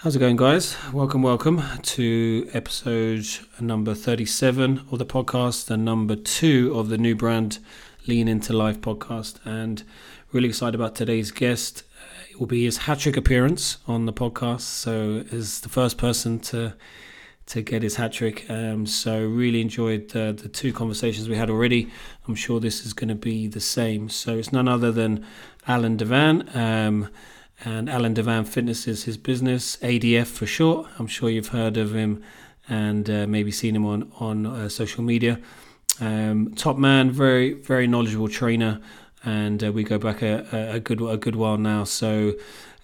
How's it going, guys? Welcome, welcome to episode number 37 of the podcast and number two of the new brand Lean Into Life podcast. And really excited about today's guest. It will be his hat trick appearance on the podcast. So, is the first person to to get his hat trick. Um, so, really enjoyed the, the two conversations we had already. I'm sure this is going to be the same. So, it's none other than Alan Devan. Um, and Alan Devan Fitness is his business, ADF for short. I'm sure you've heard of him and uh, maybe seen him on on uh, social media. Um, top man, very very knowledgeable trainer, and uh, we go back a, a, good a good while now. So,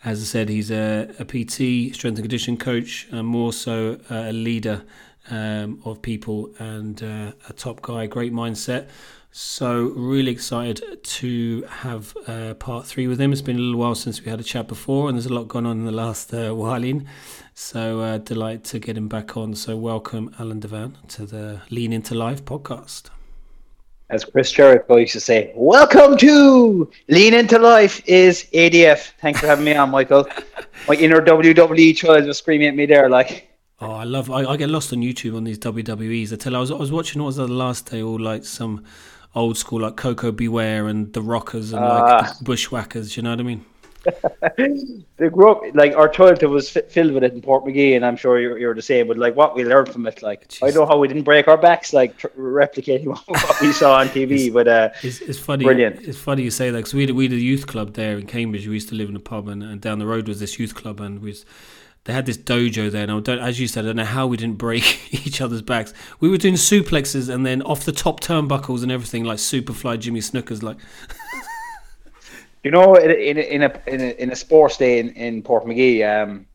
as I said, he's a, a PT, strength and conditioning coach, and more so a leader um, of people and uh, a top guy, great mindset. So, really excited to have uh, part three with him. It's been a little while since we had a chat before, and there's a lot going on in the last uh, while in. So, uh, delight to get him back on. So, welcome, Alan Devan, to the Lean Into Life podcast. As Chris Jericho used to say, welcome to Lean Into Life is ADF. Thanks for having me on, Michael. My inner WWE child was screaming at me there, like. Oh, I love. I, I get lost on YouTube on these WWEs. I tell. You, I was. I was watching. What was the last day? All like some old school like Koko B. Ware and the Rockers and like uh, Bushwhackers. You know what I mean? they grew up like our childhood was f- filled with it in Portmagee, and I'm sure you're, you're the same. But like what we learned from it, like Jeez. I know how we didn't break our backs, like tr- replicating what we saw on TV. it's, but uh, it's, it's funny. Brilliant. It's funny you say that because we had, we had a youth club there in Cambridge. We used to live in a pub, and, and down the road was this youth club, and we. Was, they had this dojo there, and I don't, as you said, I don't know how we didn't break each other's backs. We were doing suplexes and then off the top turnbuckles and everything, like Superfly Jimmy Snuka, like. you know, in, in, in a in a in a sports day in in Portmagee, um,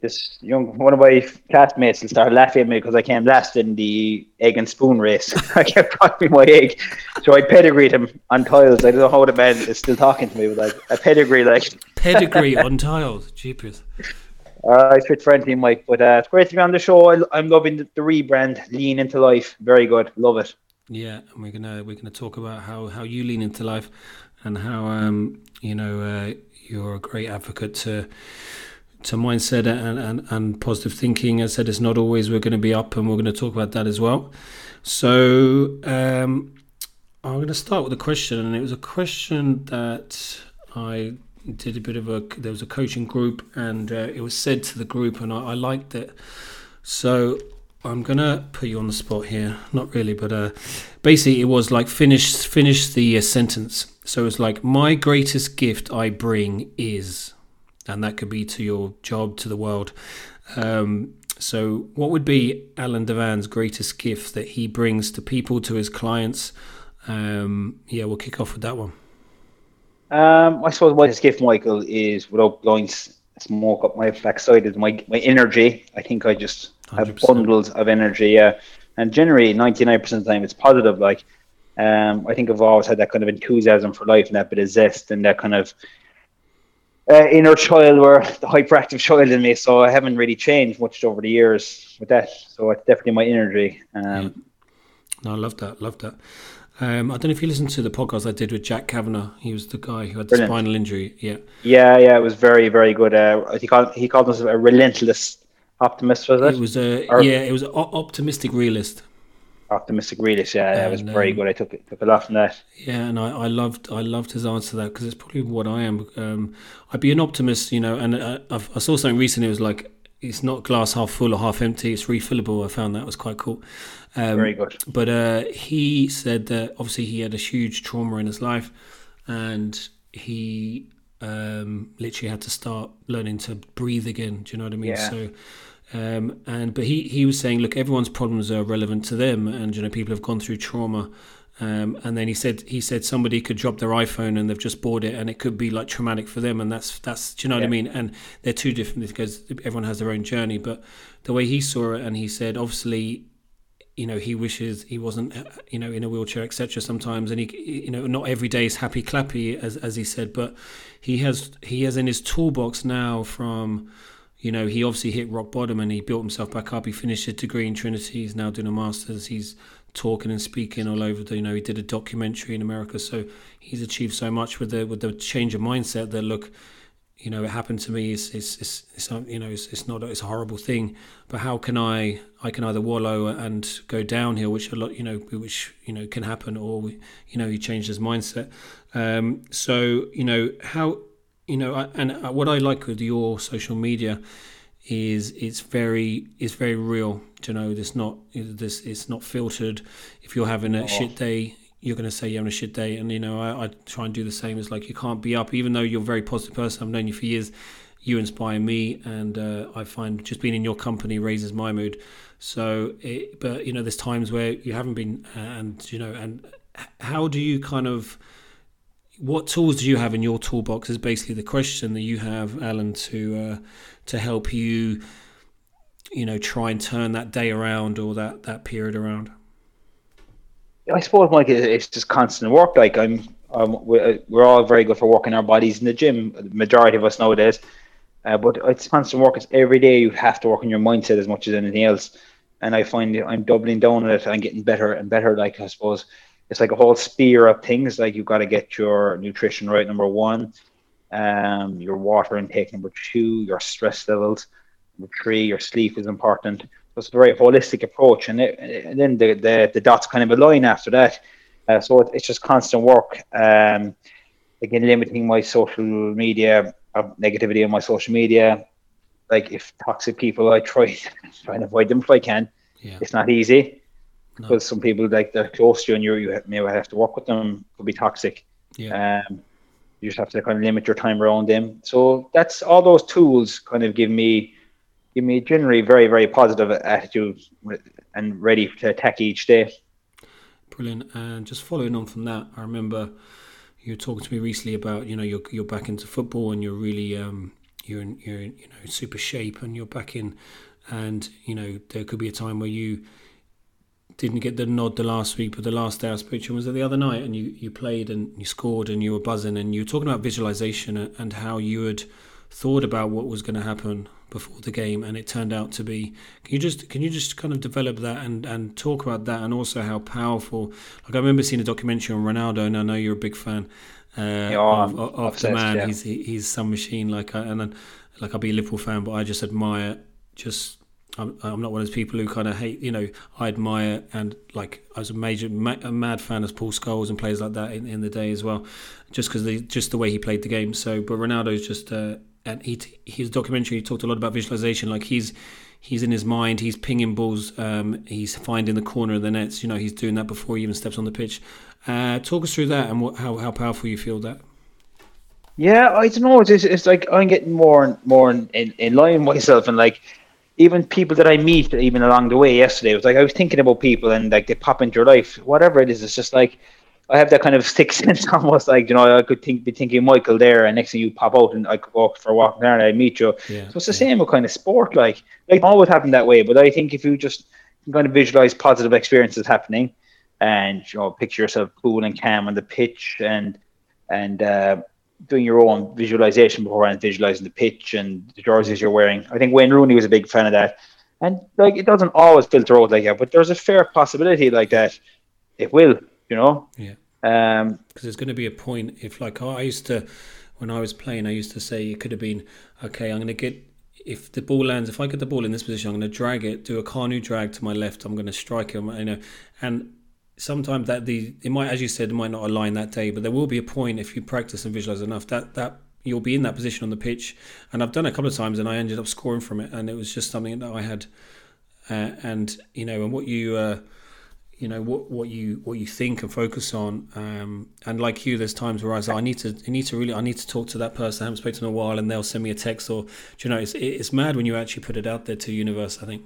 this young one of my classmates started laughing at me because I came last in the egg and spoon race. I kept dropping my egg, so I pedigreed him on tiles. I don't know how the man is still talking to me, but like a pedigree, like pedigree on tiles. Jeepers. Uh, I fit for anything, Mike. But uh, it's great to be on the show. I, am loving the, rebrand, lean into life. Very good, love it. Yeah, and we're gonna we're gonna talk about how how you lean into life, and how um you know uh, you're a great advocate to to mindset and, and, and positive thinking. I said, it's not always we're going to be up, and we're going to talk about that as well. So um, I'm going to start with a question, and it was a question that I did a bit of a there was a coaching group and uh, it was said to the group and I, I, liked it. So i'm gonna put you on the spot here. Not really but uh, basically it was like finish finish the uh, sentence. So it's like my greatest gift i bring is and that could be to your job to the world. Um, so what would be alan devan's greatest gift that he brings to people to his clients? Um, yeah we'll kick off with that one um, I suppose what gift, Michael, is without blowing smoke up my backside is my my energy. I think I just 100%. have bundles of energy. Yeah, and generally, ninety nine percent of the time, it's positive. Like, um, I think I've always had that kind of enthusiasm for life and that bit of zest and that kind of uh, inner child, or the hyperactive child in me. So I haven't really changed much over the years with that. So it's definitely my energy. Um, yeah. No, I love that. Love that. Um, I don't know if you listened to the podcast I did with Jack Kavanagh. He was the guy who had the Brilliant. spinal injury. Yeah. Yeah, yeah, it was very, very good. Uh, he called he called us a relentless optimist. Was it? It was a or, yeah, it was an optimistic realist. Optimistic realist. Yeah, that was very um, good. I took it, took a lot from that. Yeah, and I, I loved I loved his answer to that because it's probably what I am. Um, I'd be an optimist, you know. And uh, I, I saw something recently. It was like it's not glass half full or half empty. It's refillable. I found that was quite cool. Um, Very good. But uh, he said that obviously he had a huge trauma in his life, and he um, literally had to start learning to breathe again. Do you know what I mean? Yeah. So. Um, and but he, he was saying, look, everyone's problems are relevant to them, and you know people have gone through trauma, um, and then he said he said somebody could drop their iPhone and they've just bought it and it could be like traumatic for them and that's that's do you know yeah. what I mean? And they're two different because everyone has their own journey. But the way he saw it and he said obviously, you know, he wishes he wasn't uh, you know in a wheelchair etc. Sometimes and he you know not every day is happy clappy as as he said, but he has he has in his toolbox now from you know, he obviously hit rock bottom and he built himself back up. He finished a degree in Trinity. He's now doing a master's. He's talking and speaking all over. The, you know, he did a documentary in America, so he's achieved so much with the with the change of mindset. That look, you know it happened to me it's it's it's, it's you know it's, it's not it's a horrible thing. But how can i i can either wallow and go downhill which a lot you know which you know can happen or you know he changed his mindset. Um, so you know how you know and what i like with your social media is it's very it's very real you know? It's not this it's not filtered. If you're having a oh. shit day you're going to say you're on a shit day. And, you know, I, I try and do the same. It's like you can't be up, even though you're a very positive person. I've known you for years. You inspire me, and uh, I find just being in your company raises my mood. So, it, but you know, there's times where you haven't been, and you know, and how do you kind of, what tools do you have in your toolbox? Is basically the question that you have, Alan, to uh, to help you, you know, try and turn that day around or that that period around. I suppose, Mike, it's just constant work. Like I'm, um, we're all very good for working our bodies in the gym. The majority of us nowadays, uh, but it's constant work. It's every day you have to work on your mindset as much as anything else. And I find I'm doubling down on it I'm getting better and better. Like I suppose it's like a whole spear of things. Like you've got to get your nutrition right, number one, um, your water intake, number two, your stress levels, number three, your sleep is important it's a very holistic approach, and, it, and then the, the, the dots kind of align after that. Uh, so it, it's just constant work. Um, again, limiting my social media uh, negativity on my social media. Like if toxic people, I try try and avoid them if I can. Yeah. It's not easy no. because some people like they're close to you and you you may have to work with them could be toxic. Yeah. Um, you just have to kind of limit your time around them. So that's all those tools kind of give me give me generally very very positive attitude and ready to attack each day. Brilliant. And just following on from that, I remember you were talking to me recently about you know you're you're back into football and you're really um, you're in, you're in, you know super shape and you're back in, and you know there could be a time where you didn't get the nod the last week, but the last day I spoke to you was the other night, and you, you played and you scored and you were buzzing, and you were talking about visualization and how you had thought about what was going to happen before the game, and it turned out to be. Can you just can you just kind of develop that and and talk about that, and also how powerful? Like I remember seeing a documentary on Ronaldo, and I know you're a big fan uh, yeah, of, of, of the man. Yeah. He's he's some machine. Like I, and then, like I'll be a Liverpool fan, but I just admire just. I'm, I'm not one of those people who kind of hate, you know. I admire and like I was a major, ma- a mad fan of Paul Scholes and players like that in, in the day as well, just because they, just the way he played the game. So, but Ronaldo's just uh, and he his documentary he talked a lot about visualization. Like he's he's in his mind, he's pinging balls, um, he's finding the corner of the nets. You know, he's doing that before he even steps on the pitch. Uh, talk us through that and what, how how powerful you feel that. Yeah, I don't know. It's, it's like I'm getting more and more in, in, in line with myself, and like even people that I meet, even along the way yesterday, it was like I was thinking about people and like they pop into your life, whatever it is. It's just like I have that kind of sixth sense almost like, you know, I could think be thinking Michael there and next thing you pop out and I could walk for a walk there and I meet you. Yeah, so it's the yeah. same with kind of sport, like like always happen that way. But I think if you just kind of visualize positive experiences happening and you know, picture yourself cool and calm on the pitch and and uh, doing your own visualization beforehand, visualizing the pitch and the jerseys you're wearing. I think Wayne Rooney was a big fan of that. And like it doesn't always filter out like that, but there's a fair possibility like that it will you know. Yeah. Um, because there's going to be a point if, like, I used to, when I was playing, I used to say it could have been, okay, I'm going to get if the ball lands, if I get the ball in this position, I'm going to drag it, do a Kanu drag to my left. I'm going to strike him, you know, and sometimes that the it might, as you said, it might not align that day, but there will be a point if you practice and visualize enough that that you'll be in that position on the pitch. And I've done it a couple of times, and I ended up scoring from it, and it was just something that I had, uh, and you know, and what you. Uh, you know what what you what you think and focus on. Um, and like you there's times where I say I need to I need to really I need to talk to that person I haven't spoken to in a while and they'll send me a text or you know it's it's mad when you actually put it out there to universe I think.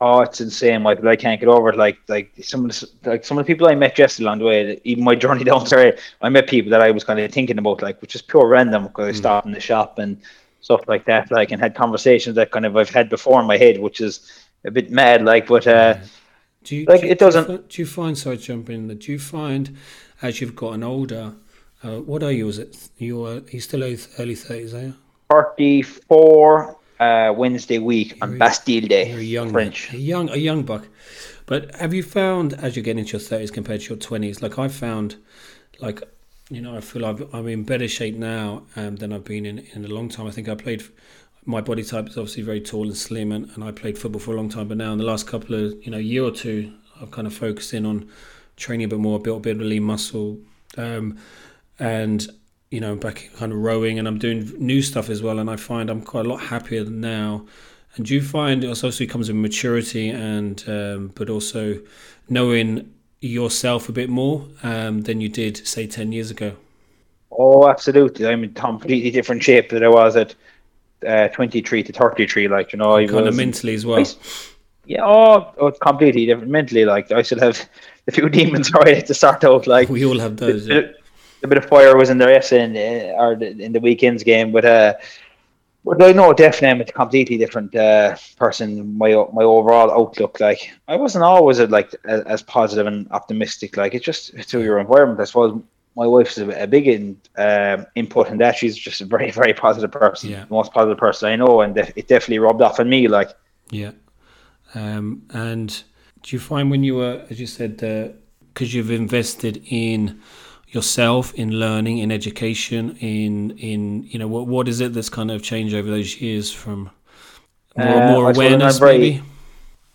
Oh it's insane like I can't get over it. Like like some of the, like some of the people I met yesterday along the way even my journey down there I met people that I was kind of thinking about like which is pure random because I mm. stopped in the shop and stuff like that like and had conversations that kind of I've had before in my head which is a bit mad like but uh yeah do you, like do, it doesn't. Do you, find sorry, jumping? that? Do you find as you've gotten older? Uh, what are you? Is it you are you still early thirties? Are you? Thirty four. Uh, Wednesday week on Bastille Day. You're a young, French. A young, a young buck. But have you found as you get into your thirties compared to your twenties? Like I found, like you know, I feel I've, I'm in better shape now um, than I've been in, in a long time. I think I played, my body type is obviously very tall and slim, and, and I played football for a long time. But now, in the last couple of, you know, year or two, I've kind of focused in on training a bit more, built a bit of lean muscle, um, and you know, back kind of rowing, and I'm doing new stuff as well. And I find I'm quite a lot happier now. And do you find it also comes with maturity and, um, but also knowing yourself a bit more um, than you did, say, 10 years ago? Oh, absolutely. I'm in completely different shape than I was at uh, 23 to 33. Like, you know, I kind of mentally as well. I, yeah, oh, oh, completely different mentally. Like, I still have a few demons right at the start out. Like, we all have those. A, yeah. bit of fire was in there yesterday, in, uh, or in the weekend's game, but uh, but I know definitely I'm a completely different uh, person. My my overall outlook, like I wasn't always like as positive and optimistic. Like it's just through your environment. I suppose my wife's a, a big in, um, input in that. She's just a very very positive person, yeah. the most positive person I know, and it definitely rubbed off on me. Like yeah, um, and do you find when you were, as you said, because uh, you've invested in yourself in learning, in education, in in you know what what is it that's kind of changed over those years from more, uh, more awareness, very, maybe?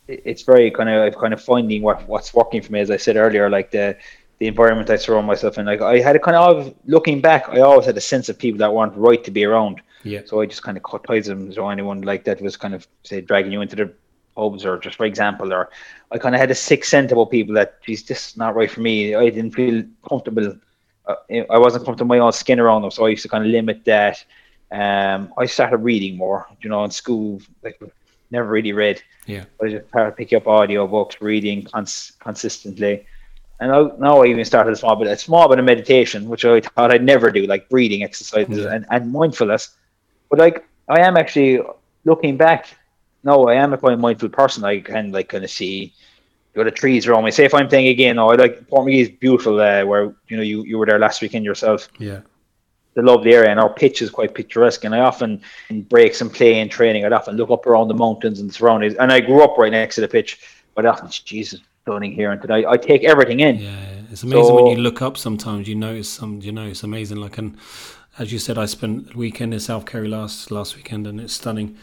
It's very kind of kind of finding what what's working for me, as I said earlier, like the the environment I surround myself in. Like I had a kind of looking back, I always had a sense of people that weren't right to be around. Yeah. So I just kind of cut ties with them. So anyone like that was kind of say dragging you into the pubs or just for example, or I kind of had a sixth sense about people that geez, this is not right for me. I didn't feel comfortable uh, I wasn't comfortable my own skin around them, so I used to kind of limit that. Um, I started reading more, you know, in school, like never really read. Yeah. But I just started picking up audio books, reading cons- consistently. And I, now I even started a small bit, a small bit of meditation, which I thought I'd never do, like breathing exercises yeah. and, and mindfulness. But like, I am actually looking back. No, I am a quite mindful person. I can like kind of see you the trees around me. Say if I'm playing again, oh, I like Portmagee is beautiful. Uh, where you know you, you were there last weekend yourself. Yeah, the lovely area, and our pitch is quite picturesque. And I often in breaks and play and training, I'd often look up around the mountains and the surroundings. And I grew up right next to the pitch, but I often Jesus, stunning here and today. I take everything in. Yeah, it's amazing so, when you look up. Sometimes you notice some. You know, it's amazing. Like and as you said, I spent a weekend in South Kerry last last weekend, and it's stunning.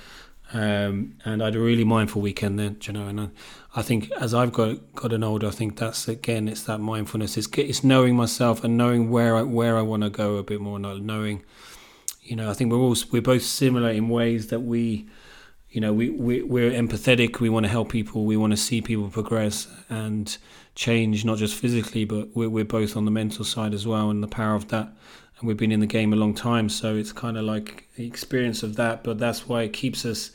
Um, and I had a really mindful weekend then, you know. And I, I, think as I've got gotten older, I think that's again, it's that mindfulness. It's it's knowing myself and knowing where I where I want to go a bit more. And knowing, you know, I think we're all we're both similar in ways that we, you know, we, we we're empathetic. We want to help people. We want to see people progress and change, not just physically, but we're we're both on the mental side as well, and the power of that and we've been in the game a long time, so it's kind of like the experience of that. But that's why it keeps us,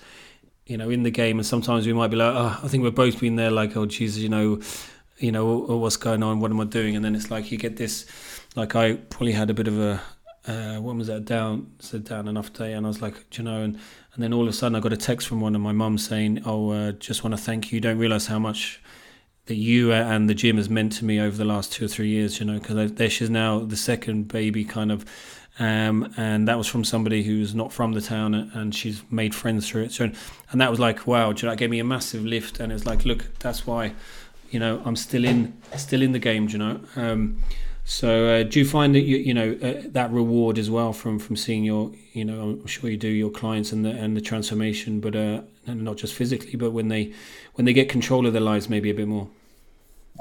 you know, in the game. And sometimes we might be like, oh, I think we've both been there, like, oh, Jesus, you know, you know, what's going on? What am I doing? And then it's like you get this, like I probably had a bit of a, uh, what was that down, said down enough day, and I was like, you know, and and then all of a sudden I got a text from one of my mum saying, oh, uh, just want to thank you. Don't realize how much that you and the gym has meant to me over the last two or three years, you know, because there she's now the second baby kind of. Um, and that was from somebody who's not from the town and she's made friends through it. So, and that was like, wow, you know, that gave me a massive lift. And it's like, look, that's why, you know, I'm still in, still in the game, you know. Um, so, uh, do you find that you, you know, uh, that reward as well from from seeing your, you know, I'm sure you do your clients and the and the transformation, but uh, not just physically, but when they when they get control of their lives, maybe a bit more.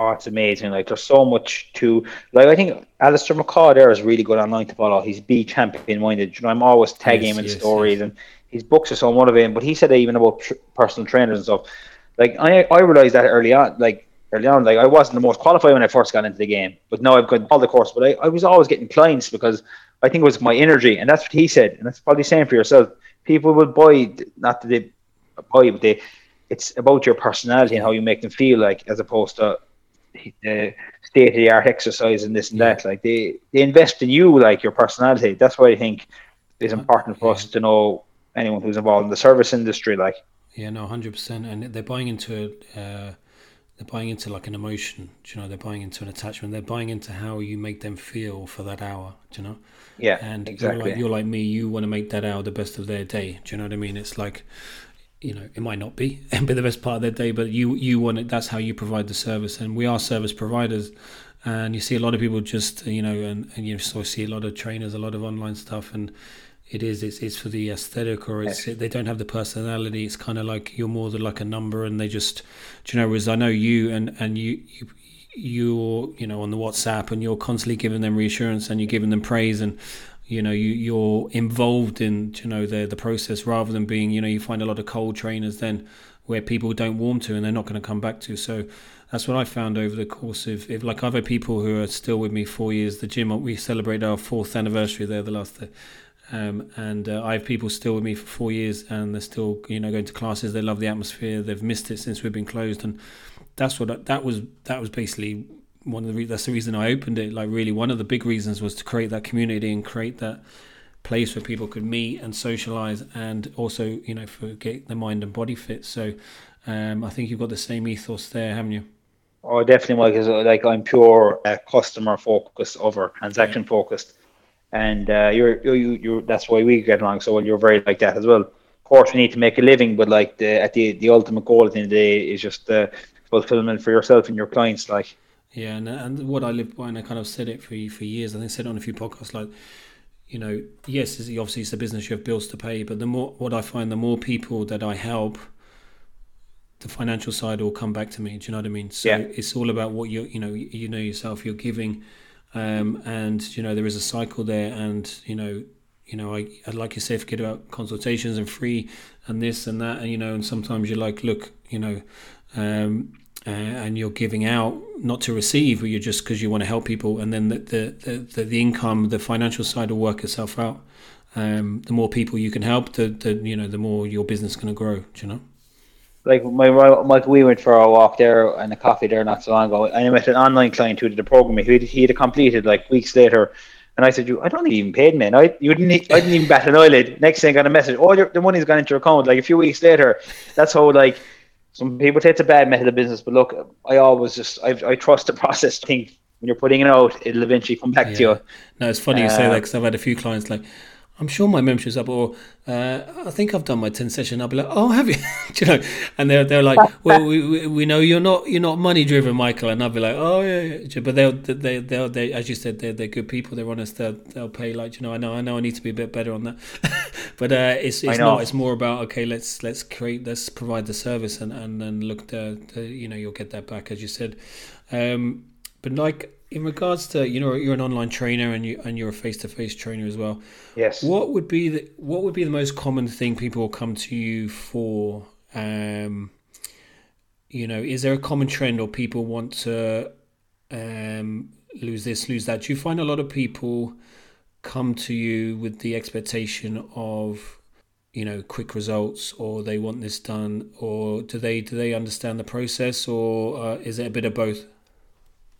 Oh, it's amazing! Like there's so much to like. I think Allistair McCaw there is really good online to follow. He's be champion minded. You know, I'm always tagging yes, him in yes, stories, yes. and his books are so motivating. But he said even about tr- personal trainers and stuff. Like I, I realized that early on. Like early on, like I wasn't the most qualified when I first got into the game, but now I've got all the course. But I, I was always getting clients because I think it was my energy, and that's what he said, and that's probably the same for yourself. People will buy not that they buy, but they it's about your personality and how you make them feel like, as opposed to the state of the art exercise and this and that. Like they they invest in you, like your personality. That's why I think it's important for us to know anyone who's involved in the service industry. Like yeah, no, hundred percent, and they're buying into uh, they're buying into like an emotion. you know, they're buying into an attachment. They're buying into how you make them feel for that hour. you know? Yeah, and exactly. You're like, you're like me. You want to make that hour the best of their day. Do you know what I mean? It's like you know it might not be be the best part of their day but you you want it that's how you provide the service and we are service providers and you see a lot of people just you know, and, and you sort of see a lot of trainers, a lot of online stuff, and it is it's, it's for the aesthetic or it's they don't have the personality. It's kind of like you're more than like a number, and they just do you know. Whereas I know you and and you you you're you know on the WhatsApp and you're constantly giving them reassurance and you're giving them praise and you know you you're involved in you know the the process rather than being you know you find a lot of cold trainers then where people don't warm to and they're not going to come back to so that's what I found over the course of if like other people who are still with me four years the gym we celebrated our fourth anniversary there the last um, and uh, I have people still with me for four years and they're still you know going to classes they love the atmosphere they've missed it since we've been closed and that's what that was that was basically one of the re- that's the reason I opened it. Like really, one of the big reasons was to create that community and create that place where people could meet and socialize, and also you know for get their mind and body fit. So um, I think you've got the same ethos there, haven't you? Oh, definitely, because like I'm pure uh, customer focused over transaction yeah. focused, and uh, you're, you're you that's why we get along so well. You're very like that as well. Of course, we need to make a living, but like the at the the ultimate goal at the end of the day is just the fulfillment for yourself and your clients. Like yeah, and and what I live by, and I kind of said it for for years. I think I said it on a few podcasts, like you know, yes, obviously it's a business you have bills to pay, but the more what I find, the more people that I help, the financial side will come back to me. Do you know what I mean? So yeah. it's all about what you you know you know yourself. You're giving, um, and you know there is a cycle there, and you know you know I I'd like you say forget about consultations and free and this and that, and you know, and sometimes you're like, look, you know. Um, uh, and you're giving out not to receive, but you're just because you want to help people, and then the the, the, the income, the financial side will work itself out. Um, the more people you can help, the, the you know the more your business is going to grow. Do you know? Like my Mike, we went for a walk there and a coffee there not so long ago, and I met an online client who did a program. He he had completed like weeks later, and I said, "You, I don't think you even paid me. I you didn't, I didn't even bat an eyelid." Next thing I got a message, "Oh, your, the money's gone into your account." Like a few weeks later, that's how like some people say it's a bad method of business, but look, I always just I, I trust the process. Think when you're putting it out, it'll eventually come back yeah. to you. No, it's funny you say that because uh, I've had a few clients like, I'm sure my membership's up, or uh, I think I've done my ten session. I'll be like, oh, have you? you know? And they're they're like, well, we, we know you're not you're not money driven, Michael. And I'll be like, oh yeah, yeah. but they'll they they they as you said, they're they're good people. They're honest. They'll they'll pay like you know. I know I know I need to be a bit better on that, but uh, it's it's not. It's more about okay, let's let's create let's provide the service and and then look the, the you know you'll get that back as you said. Um, but like in regards to you know you're an online trainer and you and you're a face to face trainer as well. Yes. What would be the what would be the most common thing people come to you for? Um, you know, is there a common trend or people want to um, lose this, lose that? Do you find a lot of people come to you with the expectation of you know quick results or they want this done or do they do they understand the process or uh, is it a bit of both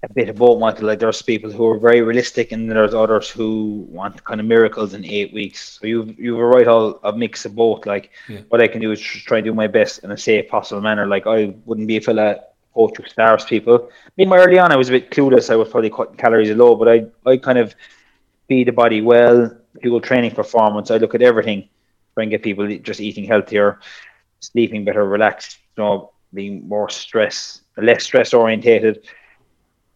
a bit of both, Michael. Like there's people who are very realistic, and there's others who want kind of miracles in eight weeks. So you've you've a right all a mix of both. Like yeah. what I can do is try and do my best in a safe possible manner. Like I wouldn't be a fella coach who stars people. Meanwhile, early on I was a bit clueless. I was probably cutting calories low, but I I kind of feed the body well, people training performance. I look at everything, try and get people just eating healthier, sleeping better, relaxed, you know, being more stress, less stress orientated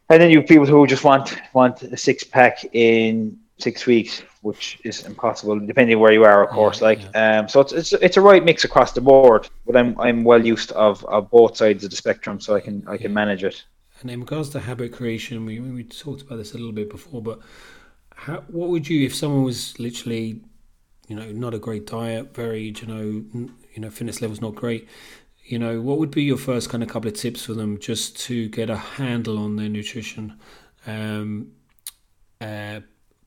and then you have people who just want want a six pack in six weeks, which is impossible depending where you are, of course. Yeah, like, yeah. um, so it's, it's it's a right mix across the board. But I'm I'm well used of, of both sides of the spectrum, so I can I can yeah. manage it. And in regards to habit creation, we we talked about this a little bit before, but how, what would you if someone was literally, you know, not a great diet, very you know, you know, fitness levels not great, you know, what would be your first kind of couple of tips for them just to get a handle on their nutrition um, uh,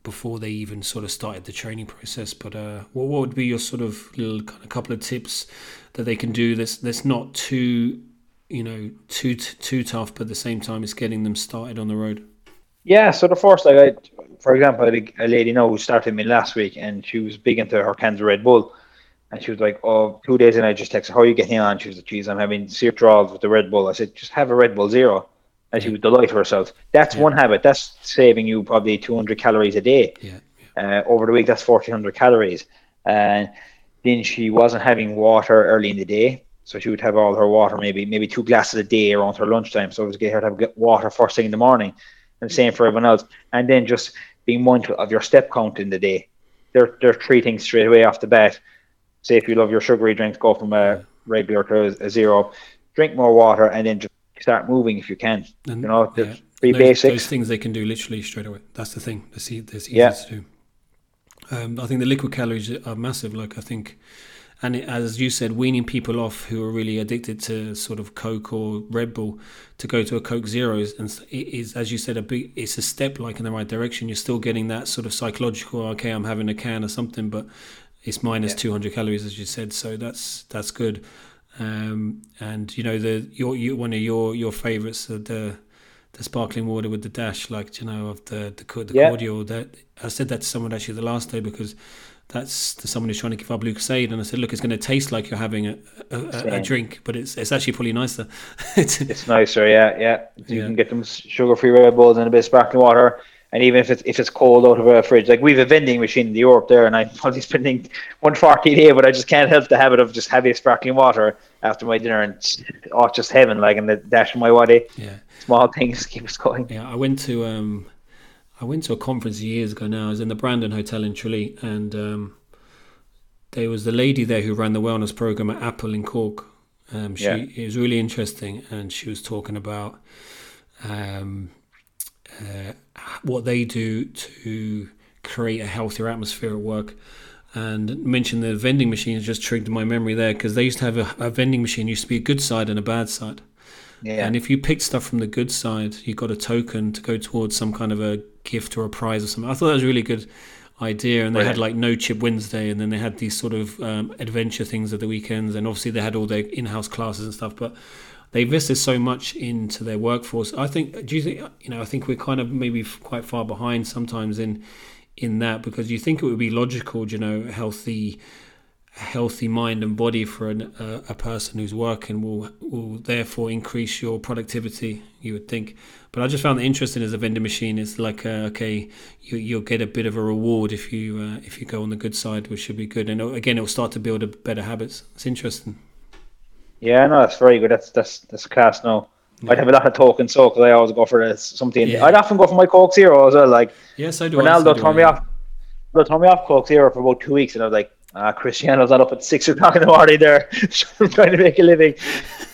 before they even sort of started the training process? But uh, what, what would be your sort of little kind of couple of tips that they can do that's that's not too you know too too tough, but at the same time it's getting them started on the road? Yeah, so the first, like I, for example, a lady now who started me last week, and she was big into her cans of Red Bull and she was like, "Oh, two days," and I just texted, "How are you getting on?" She was like, "Geez, I'm having withdrawals with the Red Bull." I said, "Just have a Red Bull Zero. and she was delighted herself. That's yeah. one habit. That's saving you probably 200 calories a day. Yeah. Uh, over the week, that's 1,400 calories. And then she wasn't having water early in the day, so she would have all her water, maybe maybe two glasses a day around her lunchtime. So it was get her to have water first thing in the morning. and same for everyone else. And then just being mindful of your step count in the day. There, there are three things straight away off the bat. Say if you love your sugary drinks, go from a regular to a zero. Drink more water, and then just start moving if you can. And, you know, yeah. three those, basics. Those things they can do literally straight away. That's the thing. That's, that's easy yeah. to do. Um, I think the liquid calories are massive. Like I think and it, as you said, weaning people off who are really addicted to sort of Coke or Red Bull to go to a Coke Zeros, and it is, as you said, a big. It's a step like in the right direction. You're still getting that sort of psychological. Okay, I'm having a can or something, but it's minus yeah. 200 calories, as you said. So that's that's good. Um, and you know the your, your one of your your favorites, the the sparkling water with the dash, like you know of the the, the yeah. cordial. That I said that to someone actually the last day because that's to someone who's trying to give up Lucozade, and I said, look, it's going to taste like you're having a, a, a drink, but it's it's actually probably nicer. it's nicer, yeah, yeah. You yeah. can get them sugar-free Red Bulls and a bit of sparkling water, and even if it's if it's cold out of a fridge, like we have a vending machine in the Europe there, and I'm probably spending one forty a day, but I just can't help the habit of just having sparkling water after my dinner, and oh, just heaven, like in the dash of my body. Yeah, small things keep us going. Yeah, I went to um I went to a conference years ago now. I was in the Brandon Hotel in Tralee, and um, there was the lady there who ran the wellness program at Apple in Cork. Um, she yeah. it was really interesting, and she was talking about um, uh, what they do to create a healthier atmosphere at work. And mention the vending machines just triggered my memory there because they used to have a, a vending machine used to be a good side and a bad side. Yeah. And if you picked stuff from the good side, you got a token to go towards some kind of a gift or a prize or something. I thought that was a really good idea. And they had like No Chip Wednesday, and then they had these sort of um, adventure things at the weekends, and obviously they had all their in-house classes and stuff. But they invested so much into their workforce. I think. Do you think? You know, I think we're kind of maybe quite far behind sometimes in in that because you think it would be logical, you know, healthy healthy mind and body for an, uh, a person who's working will will therefore increase your productivity. You would think, but I just found it interesting as a vending machine. It's like uh, okay, you, you'll get a bit of a reward if you uh, if you go on the good side, which should be good. And again, it'll start to build a better habits. It's interesting. Yeah, no, that's very good. That's that's that's class. No, yeah. I'd have a lot of tokens so because I always go for this, something. Yeah. I'd often go for my Coke Zero as well. Like yes, I do. Ronaldo turned me off. Ronaldo turned me off Coke Zero for about two weeks, and I was like, uh, Cristiano's not up at six o'clock in the morning there trying to make a living.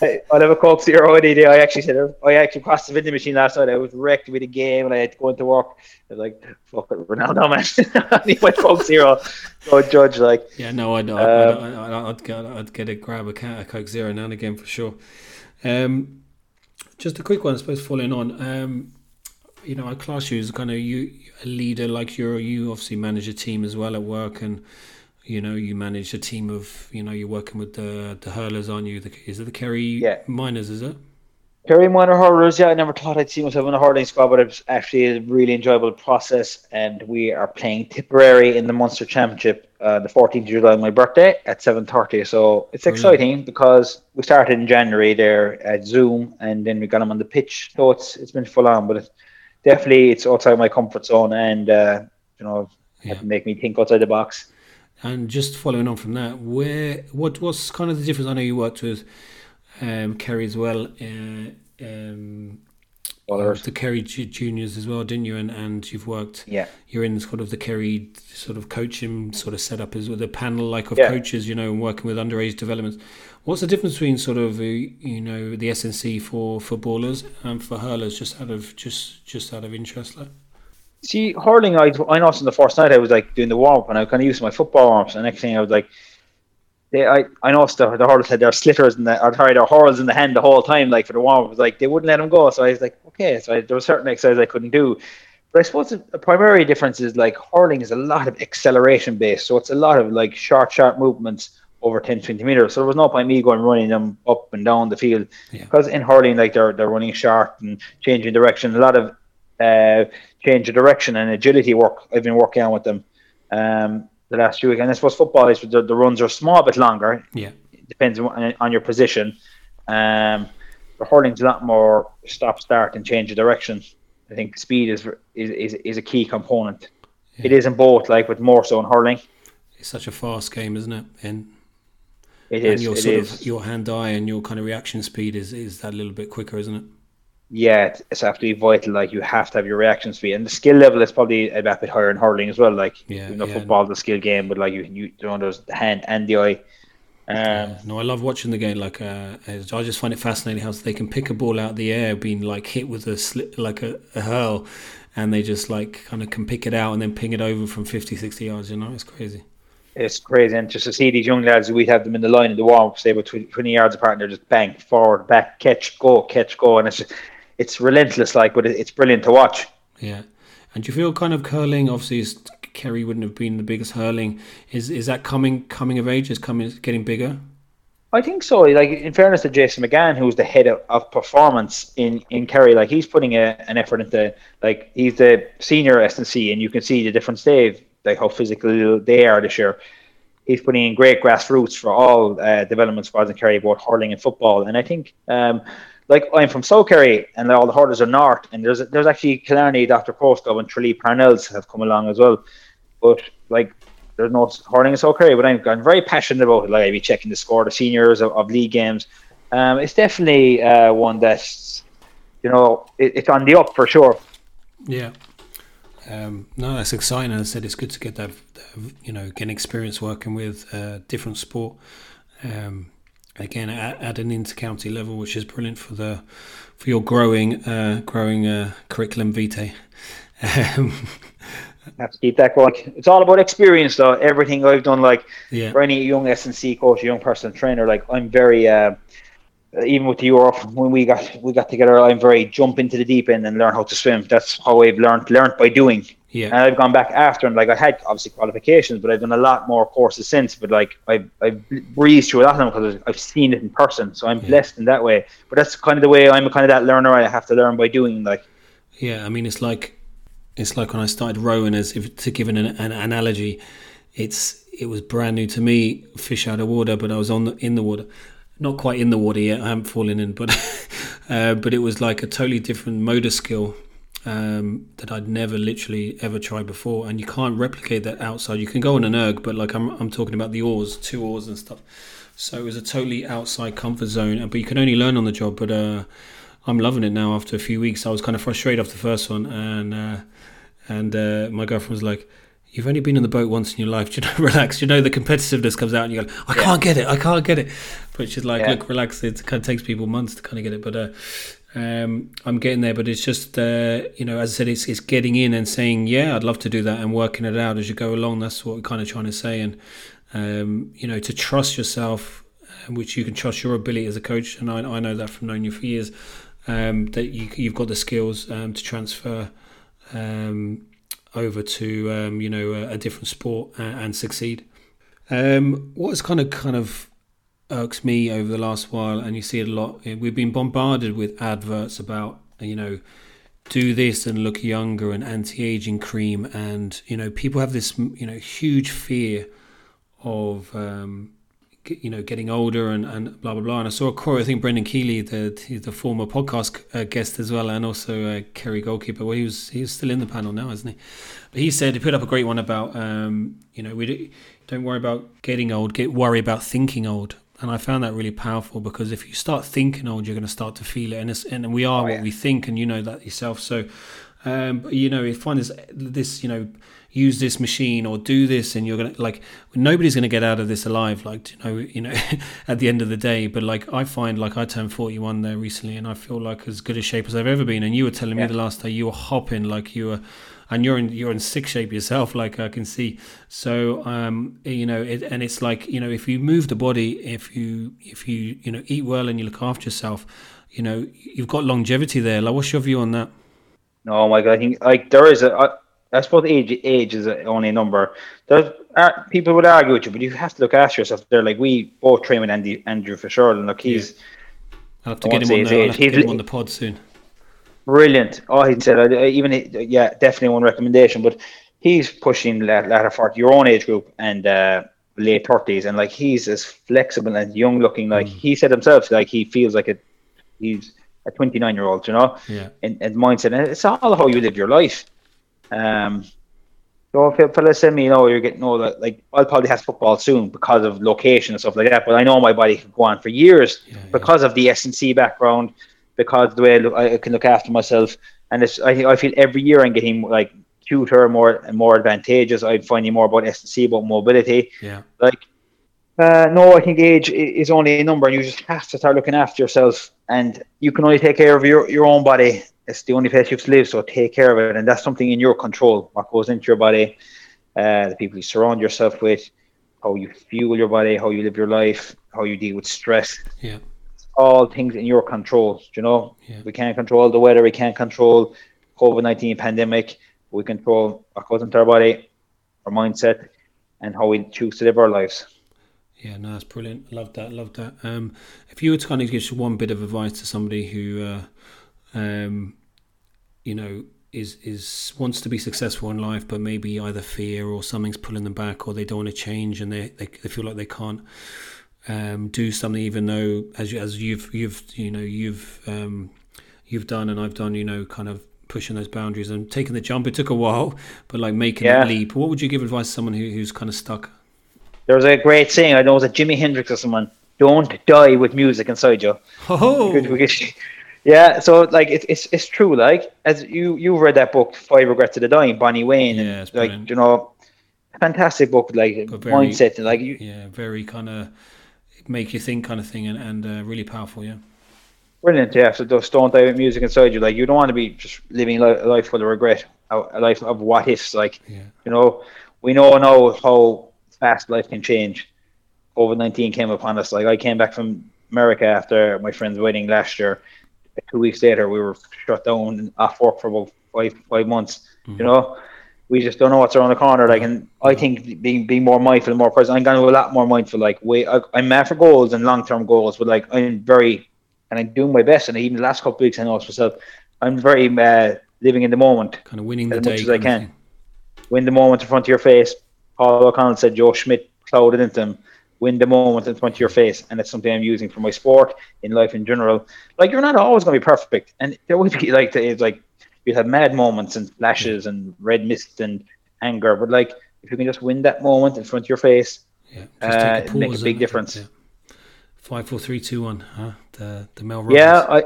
I, will have a Coke Zero any day. I actually said I actually crossed the vending machine last night. I was wrecked with a game and I had to go into work. I was like, fuck it, Ronaldo, man. I need my Coke Zero. Don't judge, like. Yeah, no, I'd, I'd, um, I'd, I'd, get, I'd get a grab a, a Coke Zero now and again for sure. Um, just a quick one, I suppose, following on. Um, you know, I class you as kind of you a leader, like you're you obviously manage a team as well at work and you know, you manage a team of, you know, you're working with the the hurlers, aren't you? The, is it the Kerry yeah. Minors? Is it? Kerry Minor hurlers. Yeah, I never thought I'd see myself in a hurling squad, but it's actually a really enjoyable process. And we are playing Tipperary in the Munster Championship, uh, the 14th of July, my birthday at 7:30. So it's exciting because we started in January there at Zoom, and then we got them on the pitch. So it's it's been full on, but it's definitely it's outside my comfort zone, and uh, you know, yeah. make me think outside the box. And just following on from that, where what was kind of the difference? I know you worked with um, Kerry as well, uh, um, the Kerry juniors as well, didn't you? And and you've worked. Yeah. You're in sort of the Kerry sort of coaching sort of setup as with a panel like of yeah. coaches, you know, and working with underage developments. What's the difference between sort of uh, you know the SNC for for ballers and for hurlers? Just out of just just out of interest, like. See, hurling, I, I noticed in the first night I was like doing the warm up and I kind of used my football arms. And the next thing I was like, they, I, I noticed the, the hurlers had their sliotars in the, or sorry, their hurls in the hand the whole time, like for the warm up. was like, they wouldn't let them go. So I was like, okay. So I, there were certain exercises I couldn't do. But I suppose the primary difference is like hurling is a lot of acceleration based. So it's a lot of like short, sharp movements over 10, 20 meters. So there was no point me going running them up and down the field. Yeah. Because in hurling, like they're, they're running short and changing direction. A lot of uh, change of direction and agility work I've been working on with them um, the last few weeks. And I suppose football is the, the runs are small bit longer. Yeah, it depends on, on your position. Um, but hurling's a lot more stop start and change of direction. I think speed is is is, is a key component. Yeah. It is in both, like but more so in hurling. It's such a fast game, isn't it? And it is. And your sort of your hand eye and your kind of reaction speed is is that a little bit quicker, isn't it? Yeah, it's absolutely vital. Like you have to have your reaction speed, and the skill level is probably a bit higher in hurling as well. Like yeah, you know, yeah. football the skill game, but like you, you, know, there's the hand and the eye. Um, no, I love watching the game. Like, uh, I just find it fascinating how they can pick a ball out of the air, being like hit with a slip, like a, a hurl, and they just like kind of can pick it out and then ping it over from 50, 60 yards. You know, it's crazy. It's crazy, and just to see these young lads, we have them in the line in the warm up, say about 20 yards apart, and they're just bang forward, back, catch, go, catch, go, and it's just, it's relentless, like, but it's brilliant to watch. Yeah, and do you feel kind of curling? Obviously, Kerry wouldn't have been the biggest hurling. Is is that coming coming of age? Is coming getting bigger? I think so. Like in fairness to Jason McGann, who's the head of, of performance in in Kerry, like he's putting a, an effort into like he's the senior SNC, and you can see the difference they've like how physical they are this year. He's putting in great grassroots for all uh, development squads in Kerry, both hurling and football. And I think um, like I'm from South and all the hurlers are north, and there's there's actually Killarney, Dr. Postcove, and Tralee Parnells have come along as well. But like there's no hurling in South Kerry, but I'm, I'm very passionate about it. Like I'd be checking the score, the seniors of, of league games. Um, it's definitely uh, one that's you know it, it's on the up for sure. Yeah. Um, no, that's exciting. As I said, it's good to get that, you know, get experience working with uh, different sport. Um, again at, at an inter-county level, which is brilliant for the for your growing uh, growing uh, curriculum vitae. Um, have to keep that going. It's all about experience, though. Everything I've done, like yeah. for any young S and C coach, young personal trainer, like I'm very. Uh, even with the Europe, when we got we got together, I'm very jump into the deep end and learn how to swim. That's how I've learned learned by doing. Yeah. And I've gone back after and like I had obviously qualifications, but I've done a lot more courses since. But like I've I've breezed through a lot of them because I've seen it in person, so I'm yeah. blessed in that way. But that's kind of the way I'm kind of that learner. I have to learn by doing. Like. Yeah, I mean, it's like it's like when I started rowing. As if to give an, an analogy, it's it was brand new to me, fish out of water, but I was on the, in the water not quite in the water yet. I haven't fallen in, but uh, but it was like a totally different motor skill um, that I'd never literally ever tried before, and you can't replicate that outside. You can go on an erg, but like I'm I'm talking about the oars, two oars and stuff. So it was a totally outside comfort zone, but you can only learn on the job. But uh, I'm loving it now. After a few weeks, I was kind of frustrated after the first one, and uh, and uh, my girlfriend was like you've only been in the boat once in your life. Do you know, relax. You know, the competitiveness comes out, and you go, I yeah. can't get it. I can't get it. But she's like, yeah. look, relax. It kind of takes people months to kind of get it, but uh, um, I'm getting there. But it's just, uh, you know, as I said, it's, it's getting in and saying, yeah, I'd love to do that, and working it out as you go along. That's what we're kind of trying to say, and um, you know, to trust yourself, uh, which you can trust your ability as a coach, and I, I know that from knowing you for years. Um, that you, you've got the skills um, to transfer um, over to um, you know a, a, different sport and, and succeed. Um, what's kind of kind of irks me over the last while, and you see it a lot. We've been bombarded with adverts about you know do this and look younger and anti-aging cream, and you know people have this you know huge fear of um, you know getting older and, and blah blah blah. And I saw a quote. I think Brendan Kealy, the the former podcast uh, guest as well, and also uh, Kerry goalkeeper. Well, he was he's still in the panel now, isn't he? But he said he put up a great one about um, you know we don't worry about getting old, get worry about thinking old. And I found that really powerful because if you start thinking old, you're going to start to feel it, and and we are oh, yeah. what we think, and you know that yourself. So, um, you know, if find this this you know use this machine or do this and you're gonna like nobody's gonna get out of this alive like you know you know at the end of the day but like i find like i turned 41 there recently and i feel like as good a shape as i've ever been and you were telling yeah. me the last day you were hopping like you were and you're in you're in sick shape yourself like i can see so um you know it, and it's like you know if you move the body if you if you you know eat well and you look after yourself you know you've got longevity there like what's your view on that no my god i think like there is a I suppose age age is only a number. There's uh, people would argue with you, but you have to look after yourself. They're like we both train with Andy Andrew Fisher, and look, he's. Yeah. I'll have to, get him, on the, I'll get him on the pod soon. Brilliant. Oh, he said even yeah, definitely one recommendation. But he's pushing latter forty, your own age group, and uh, late thirties, and like he's as flexible and young looking. Like mm. he said himself, like he feels like a he's a twenty nine year old, you know. Yeah. And, and mindset, and it's all how you live your life. Um, so if fellas send me, you know, you're getting all that, like I'll probably have football soon because of location and stuff like that. But I know my body could go on for years yeah, because of the S and C background, because the way I, look, I can look after myself. And it's, I, I feel every year I'm getting like cuter, more and more advantageous. I'm finding more about S&C, about mobility. Yeah. Like, uh, no, I think age is only a number, and you just have to start looking after yourself. And you can only take care of your, your own body. It's the only place you have to live, so take care of it. And that's something in your control. What goes into your body, uh, the people you surround yourself with, how you fuel your body, how you live your life, how you deal with stress. Yeah. All things in your control. You know, Yeah. we can't control the weather. We can't control COVID nineteen pandemic. We control what goes into our body, our mindset, and how we choose to live our lives. Yeah, no, that's brilliant. Love that. Love that. Um, if you were to kind of give just one bit of advice to somebody who, uh, um, you know, is is wants to be successful in life, but maybe either fear or something's pulling them back, or they don't want to change, and they, they, they feel like they can't um, do something, even though as you, as you've you've you know you've um, you've done and I've done, you know, kind of pushing those boundaries and taking the jump. It took a while, but like making Yeah. that leap. What would you give advice to someone who, who's kind of stuck? There's a great saying. I know it was a Jimi Hendrix or someone. Don't die with music inside you. Oh, yeah, so like it's it's it's true. Like as you you read that book, Five Regrets of the Dying, Bronnie Ware, Yeah, and it's like you know, fantastic book. Like very- mindset, and like you, yeah, very kind of make you think kind of thing, and, and uh, really powerful. Yeah, brilliant. Yeah, so just don't die with music inside you. Like you don't want to be just living a life full of regret, a life of what ifs. Like yeah, you know, we know now how fast life can change. COVID nineteen came upon us. Like I came back from America after my friend's wedding last year. Two weeks later, we were shut down and off work for about five five months. You know, we just don't know what's around the corner. Like, and I think being being more mindful and more present. I'm going to be a lot more mindful. Like, wait, I, I'm mad for goals and long term goals, but like I'm very and I'm doing my best. And even the last couple of weeks, I know it's myself. I'm very uh, living in the moment kind of winning the As day. much as I can. win the moment in front of your face. Paul O'Connell said Joe Schmidt clouded into him. Win the moment in front of your face, and it's something I'm using for my sport in life in general. Like you're not always going to be perfect, and there will be like it's like you have mad moments and flashes and red mist and anger, but like if you can just win that moment in front of your face, Yeah, Uh, take make a big difference. yeah. Five, four, three, two, one. Huh? The the Mel Robbins. yeah, I.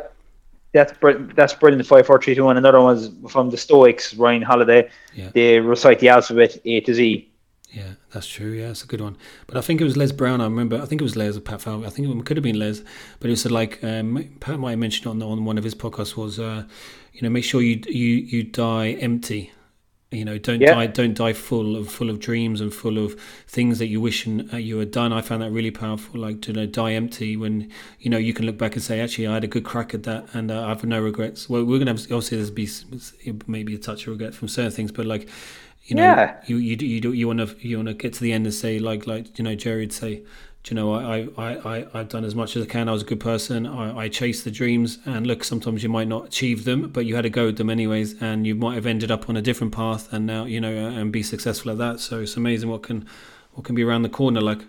That's br- that's brilliant. Five, four, three, two, one. Another one was from the Stoics, Ryan Holiday. Yeah. They recite the alphabet A to Z. Yeah, that's true. Yeah, it's a good one. But I think it was Les Brown. I remember. I think it was Les or Pat Falcon. I think it could have been Les. But it was like um, Pat might have mentioned on on one of his podcasts was, uh, you know, make sure you you you die empty. You know, don't Yeah. die don't die full of full of dreams and full of things that you wish and, uh, you had done. I found that really powerful. Like to you know, die empty when you know you can look back and say, actually, I had a good crack at that, and uh, I have no regrets. Well, we're gonna have obviously there's be maybe a touch of regret from certain things, but like you know, Yeah. you you you do you want to you want to get to the end and say like like you know Jerry would say, you know I I I I've done as much as I can. I was a good person. I I chased the dreams, and look, sometimes you might not achieve them, but you had a go at them anyways, and you might have ended up on a different path, and now you know and be successful at that. So it's amazing what can what can be around the corner. Like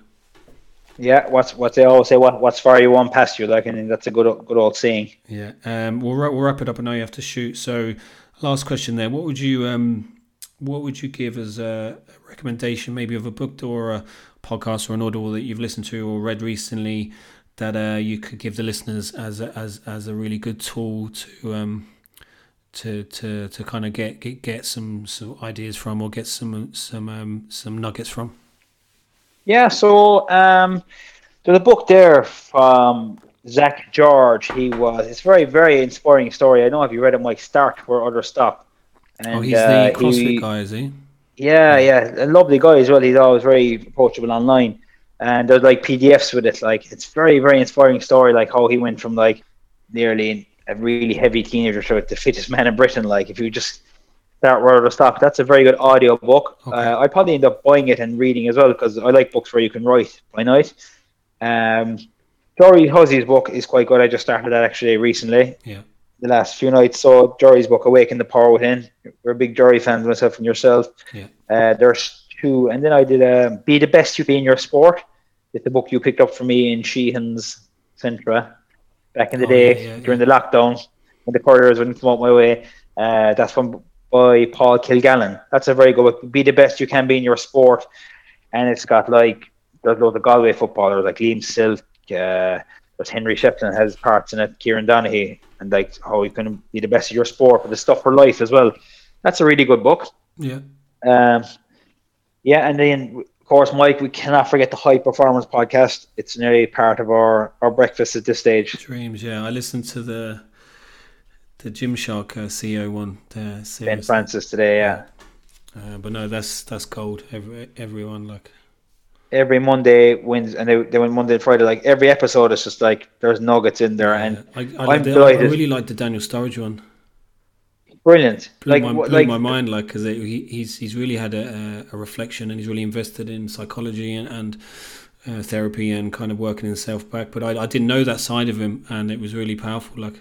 Yeah, what's what they always say, what what's far you won't pass you. Like, and that's a good good old saying. yeah, um, we'll wrap- we'll wrap it up. I know you have to shoot. So last question there. What would you um what would you give as a recommendation, maybe of a book or a podcast or an audible that you've listened to or read recently that uh, you could give the listeners as a, as as a really good tool to um to to to kind of get get, get some ideas from or get some some um, some nuggets from. Yeah, so um, there's a book there from Zack George. He was. It's a very very inspiring story. I don't know if you read it, Mike Start where others stop. And, oh, he's uh, the CrossFit he- guy, is he? Yeah, yeah, a lovely guy as well. He's always very approachable online, and there's like PDFs with it. Like it's very, very inspiring story. Like how he went from like nearly a really heavy teenager to the fittest man in Britain. Like if you just start where to stop, that's a very good audio book. Okay. Uh, I probably end up buying it and reading as well because I like books where you can write by night. Um, Jerry Hussey's book is quite good. I just started that actually recently Yeah. The last few nights. So Jerry's book, Awaken the Power Within. We're a big Jerry fans, myself and yourself. Yeah. Uh, there's two, and then I did um, Be the Best You Be in Your Sport. It's the book you picked up for me in Sheehan's Centra back in the Oh, day yeah, yeah, during the lockdown when the couriers wouldn't come out my way. Uh, that's from by Paul Kilgallen. That's a very good book. Be the best you can be in your sport, and it's got like there's loads of Galway footballers like Liam Silke. Uh, there's Henry Shefflin has parts in it. Kieran Donaghy, and like how you can be the best of your sport, but the stuff for life as well. That's a really good book. Yeah. Um, yeah, and then of course, Mike, we cannot forget the High Performance podcast. It's nearly part of our our breakfast at this stage. Dreams, yeah. I listened to the the Gymshark uh, CEO one. The ben Francis today, yeah. Uh, but no, that's that's cold. Every everyone like every Monday wins, and they they went Monday and Friday. Like every episode is just like there's nuggets in there, and I, I, am delighted. I really like the Daniel Sturridge one. Brilliant, blew like my, blew like, my mind, like because he, he's he's really had a, a, reflection, and he's really invested in psychology and. and uh, therapy and kind of working himself back, but I, I didn't know that side of him, and it was really powerful. Like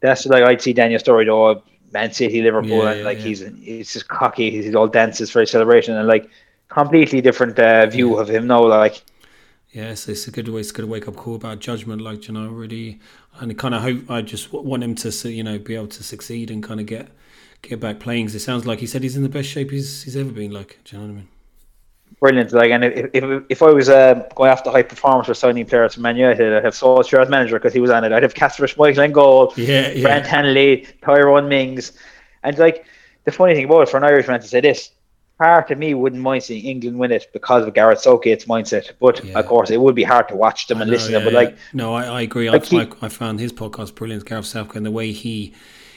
that's like I'd see Daniel Sturridge, oh, Man City, Liverpool, yeah, and like yeah. he's he's just cocky. He's all dances for a celebration, and like completely different uh, view of him now. Like, yes, it's a good way. It's a good wake up call about judgment. Like, you know, really, and kind of hope. I just want him to, you know, be able to succeed and kind of get get back playing. Cause it sounds like he said he's in the best shape he's he's ever been. Like, do you know what I mean? Brilliant. Like, and if if, if I was uh, going after high performance or signing players from Man United, I'd have Solskjaer as manager because he was on it. I'd have Kasper Schmeichel in goal. Yeah, yeah. Grant Hanley, Tyrone Mings, and like the funny thing about it for an Irishman to say this, part of me wouldn't mind seeing England win it because of Gareth Southgate's mindset. But yeah. of course, it would be hard to watch them and know, listen yeah, to them. But like, no, I, I agree. Like I, I, found his podcast brilliant, Gareth Southgate, and the way he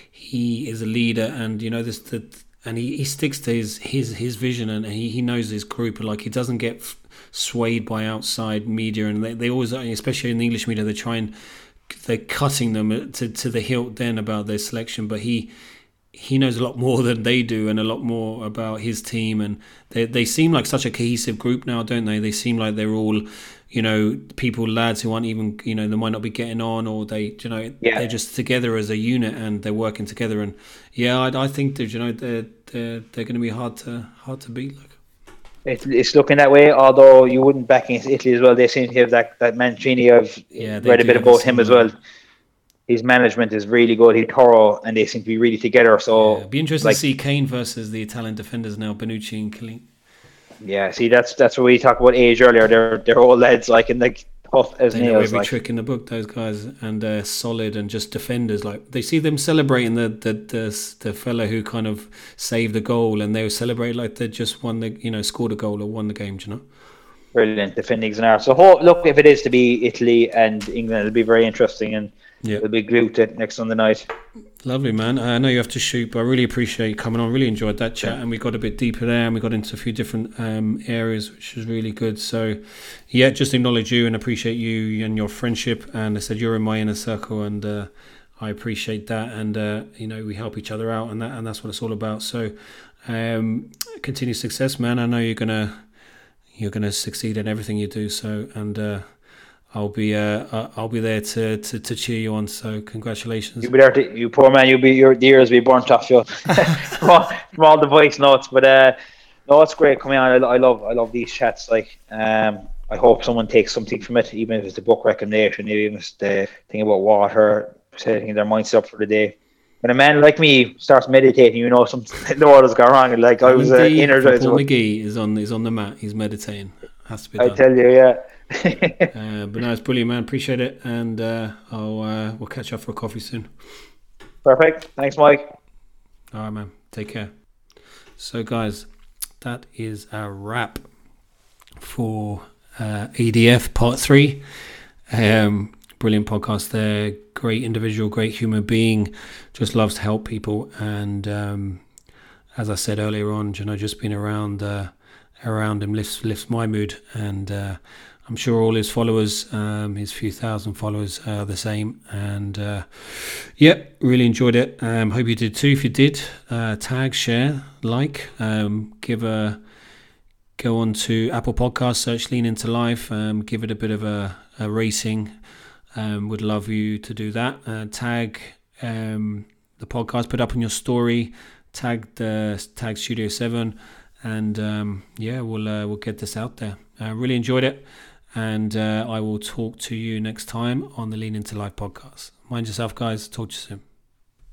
he is a leader, and you know this the and he, he sticks to his his his vision, and he, he knows his group. And like he doesn't get swayed by outside media, and they, they always, especially in the English media, they try and they're cutting them to to the hilt then about their selection, but he he knows a lot more than they do and a lot more about his team. And they they seem like such a cohesive group now don't they? They seem like they're all you know people lads who aren't even you know they might not be getting on or they you know yeah. they're just together as a unit and they're working together. And yeah I, I think that you know they're they're, they're going to be hard to hard to beat like. It's, it's looking that way although you wouldn't back against Italy as well. They seem to have that that Mancini I've yeah, read a bit about him as well his management is really good. He's thorough, and they seem to be really together. So yeah, be interesting like, to see Kane versus the Italian defenders now, Bonucci and Chiellini. Yeah, see, that's that's what we talked about age earlier. They're they're all lads like in the tough as they nails. Know every like. trick in the book, those guys, and uh, solid and just defenders. Like they see them celebrating the the the, the fellow who kind of saved the goal, and they will celebrate like they just won the you know scored a goal or won the game. you know? Brilliant defending scenario. So look, if it is to be Italy and England, it'll be very interesting and yeah. We'll be glued to next Sunday night. Lovely, man. I know you have to shoot, but I really appreciate you coming on. Really enjoyed that chat, and we got a bit deeper there, and we got into a few different um, areas, which was really good. So, yeah, just acknowledge you and appreciate you and your friendship. And I said you're in my inner circle, and uh, I appreciate that. And uh, you know, we help each other out, and that and that's what it's all about. So, um, continue success, man. I know you're gonna you're gonna succeed in everything you do. So, and uh, I'll be uh, uh, I'll be there to, to, to cheer you on. So congratulations. You'll be there, to, you poor man. You'll be your ears will be burnt off you from, all, from all the voice notes. But uh, no, it's great coming on. I, I love I love these chats. Like um, I hope someone takes something from it, even if it's the book recommendation, even if it's the thing about water, setting their minds up for the day. When a man like me starts meditating, you know something the water's gone wrong. And like I was uh, energized. Paul McGee is on is on the mat. He's meditating. Has to be. Done. I tell you, yeah. uh, but no, it's brilliant, man. Appreciate it, and uh, I'll uh, we'll catch up for a coffee soon. Perfect. Thanks, Mike. All right, man. Take care. So, guys, that is a wrap for uh, ADF Part Three. Um, brilliant podcast there. Great individual, great human being. Just loves to help people, and um, as I said earlier on, you know, just being around uh, around him lifts lifts my mood and uh, I'm sure all his followers, um, his few thousand followers, are the same. And uh, yeah, really enjoyed it. Um, hope you did too. If you did, uh, tag, share, like, um, give a go on to Apple Podcast, search Lean Into Life, um, give it a bit of a, a rating. Um, would love you to do that. Uh, tag um, the podcast, put up on your story. Tag the tag Studio Seven, and yeah, we'll uh, we'll get this out there. I really enjoyed it. And uh, I will talk to you next time on the Lean Into Life podcast. Mind yourself, guys. Talk to you soon.